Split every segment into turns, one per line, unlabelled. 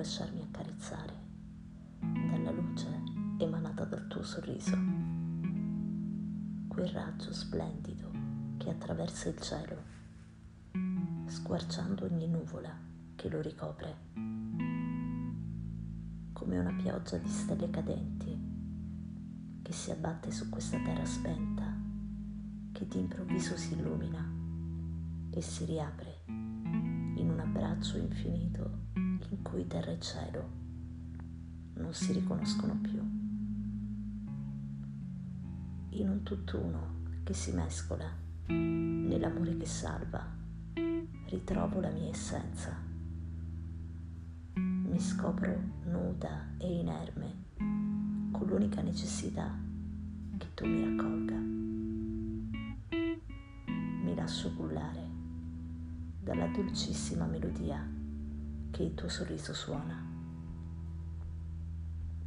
lasciarmi accarezzare dalla luce emanata dal tuo sorriso, quel raggio splendido che attraversa il cielo, squarciando ogni nuvola che lo ricopre, come una pioggia di stelle cadenti che si abbatte su questa terra spenta, che d'improvviso si illumina e si riapre in un abbraccio infinito in cui terra e cielo non si riconoscono più. In un tutt'uno che si mescola nell'amore che salva, ritrovo la mia essenza. Mi scopro nuda e inerme con l'unica necessità che tu mi raccolga. Mi lascio cullare dalla dolcissima melodia che il tuo sorriso suona.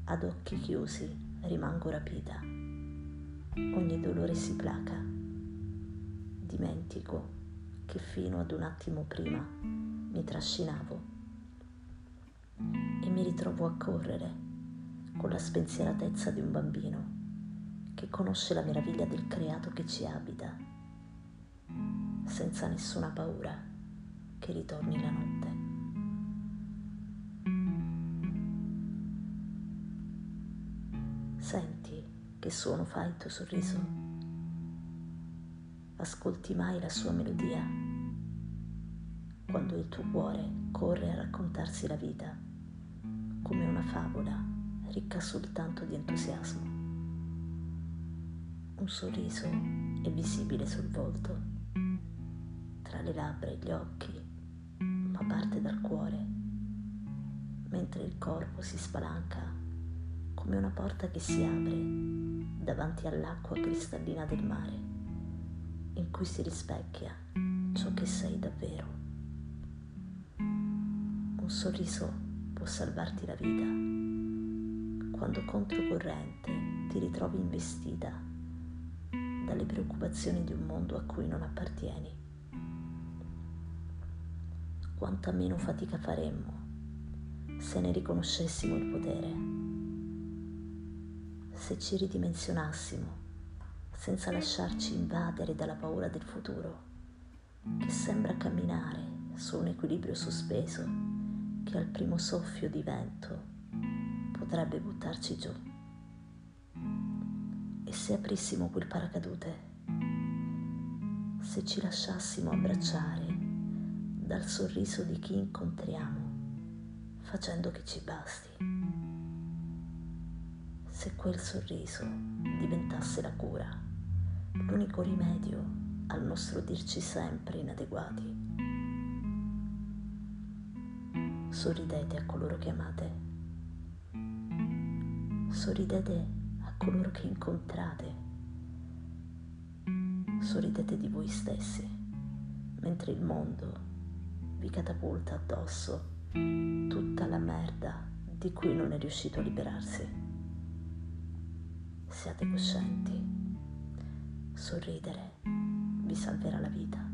Ad occhi chiusi rimango rapita, ogni dolore si placa, dimentico che fino ad un attimo prima mi trascinavo e mi ritrovo a correre con la spensieratezza di un bambino che conosce la meraviglia del creato che ci abita, senza nessuna paura che ritorni la notte. Senti che suono fa il tuo sorriso? Ascolti mai la sua melodia? Quando il tuo cuore corre a raccontarsi la vita come una favola ricca soltanto di entusiasmo. Un sorriso è visibile sul volto, tra le labbra e gli occhi, ma parte dal cuore, mentre il corpo si spalanca come una porta che si apre davanti all'acqua cristallina del mare, in cui si rispecchia ciò che sei davvero. Un sorriso può salvarti la vita quando controcorrente ti ritrovi investita dalle preoccupazioni di un mondo a cui non appartieni. Quanta meno fatica faremmo se ne riconoscessimo il potere se ci ridimensionassimo senza lasciarci invadere dalla paura del futuro, che sembra camminare su un equilibrio sospeso che al primo soffio di vento potrebbe buttarci giù. E se aprissimo quel paracadute, se ci lasciassimo abbracciare dal sorriso di chi incontriamo, facendo che ci basti se quel sorriso diventasse la cura, l'unico rimedio al nostro dirci sempre inadeguati. Sorridete a coloro che amate, sorridete a coloro che incontrate, sorridete di voi stessi, mentre il mondo vi catapulta addosso tutta la merda di cui non è riuscito a liberarsi siate coscienti. Sorridere vi salverà la vita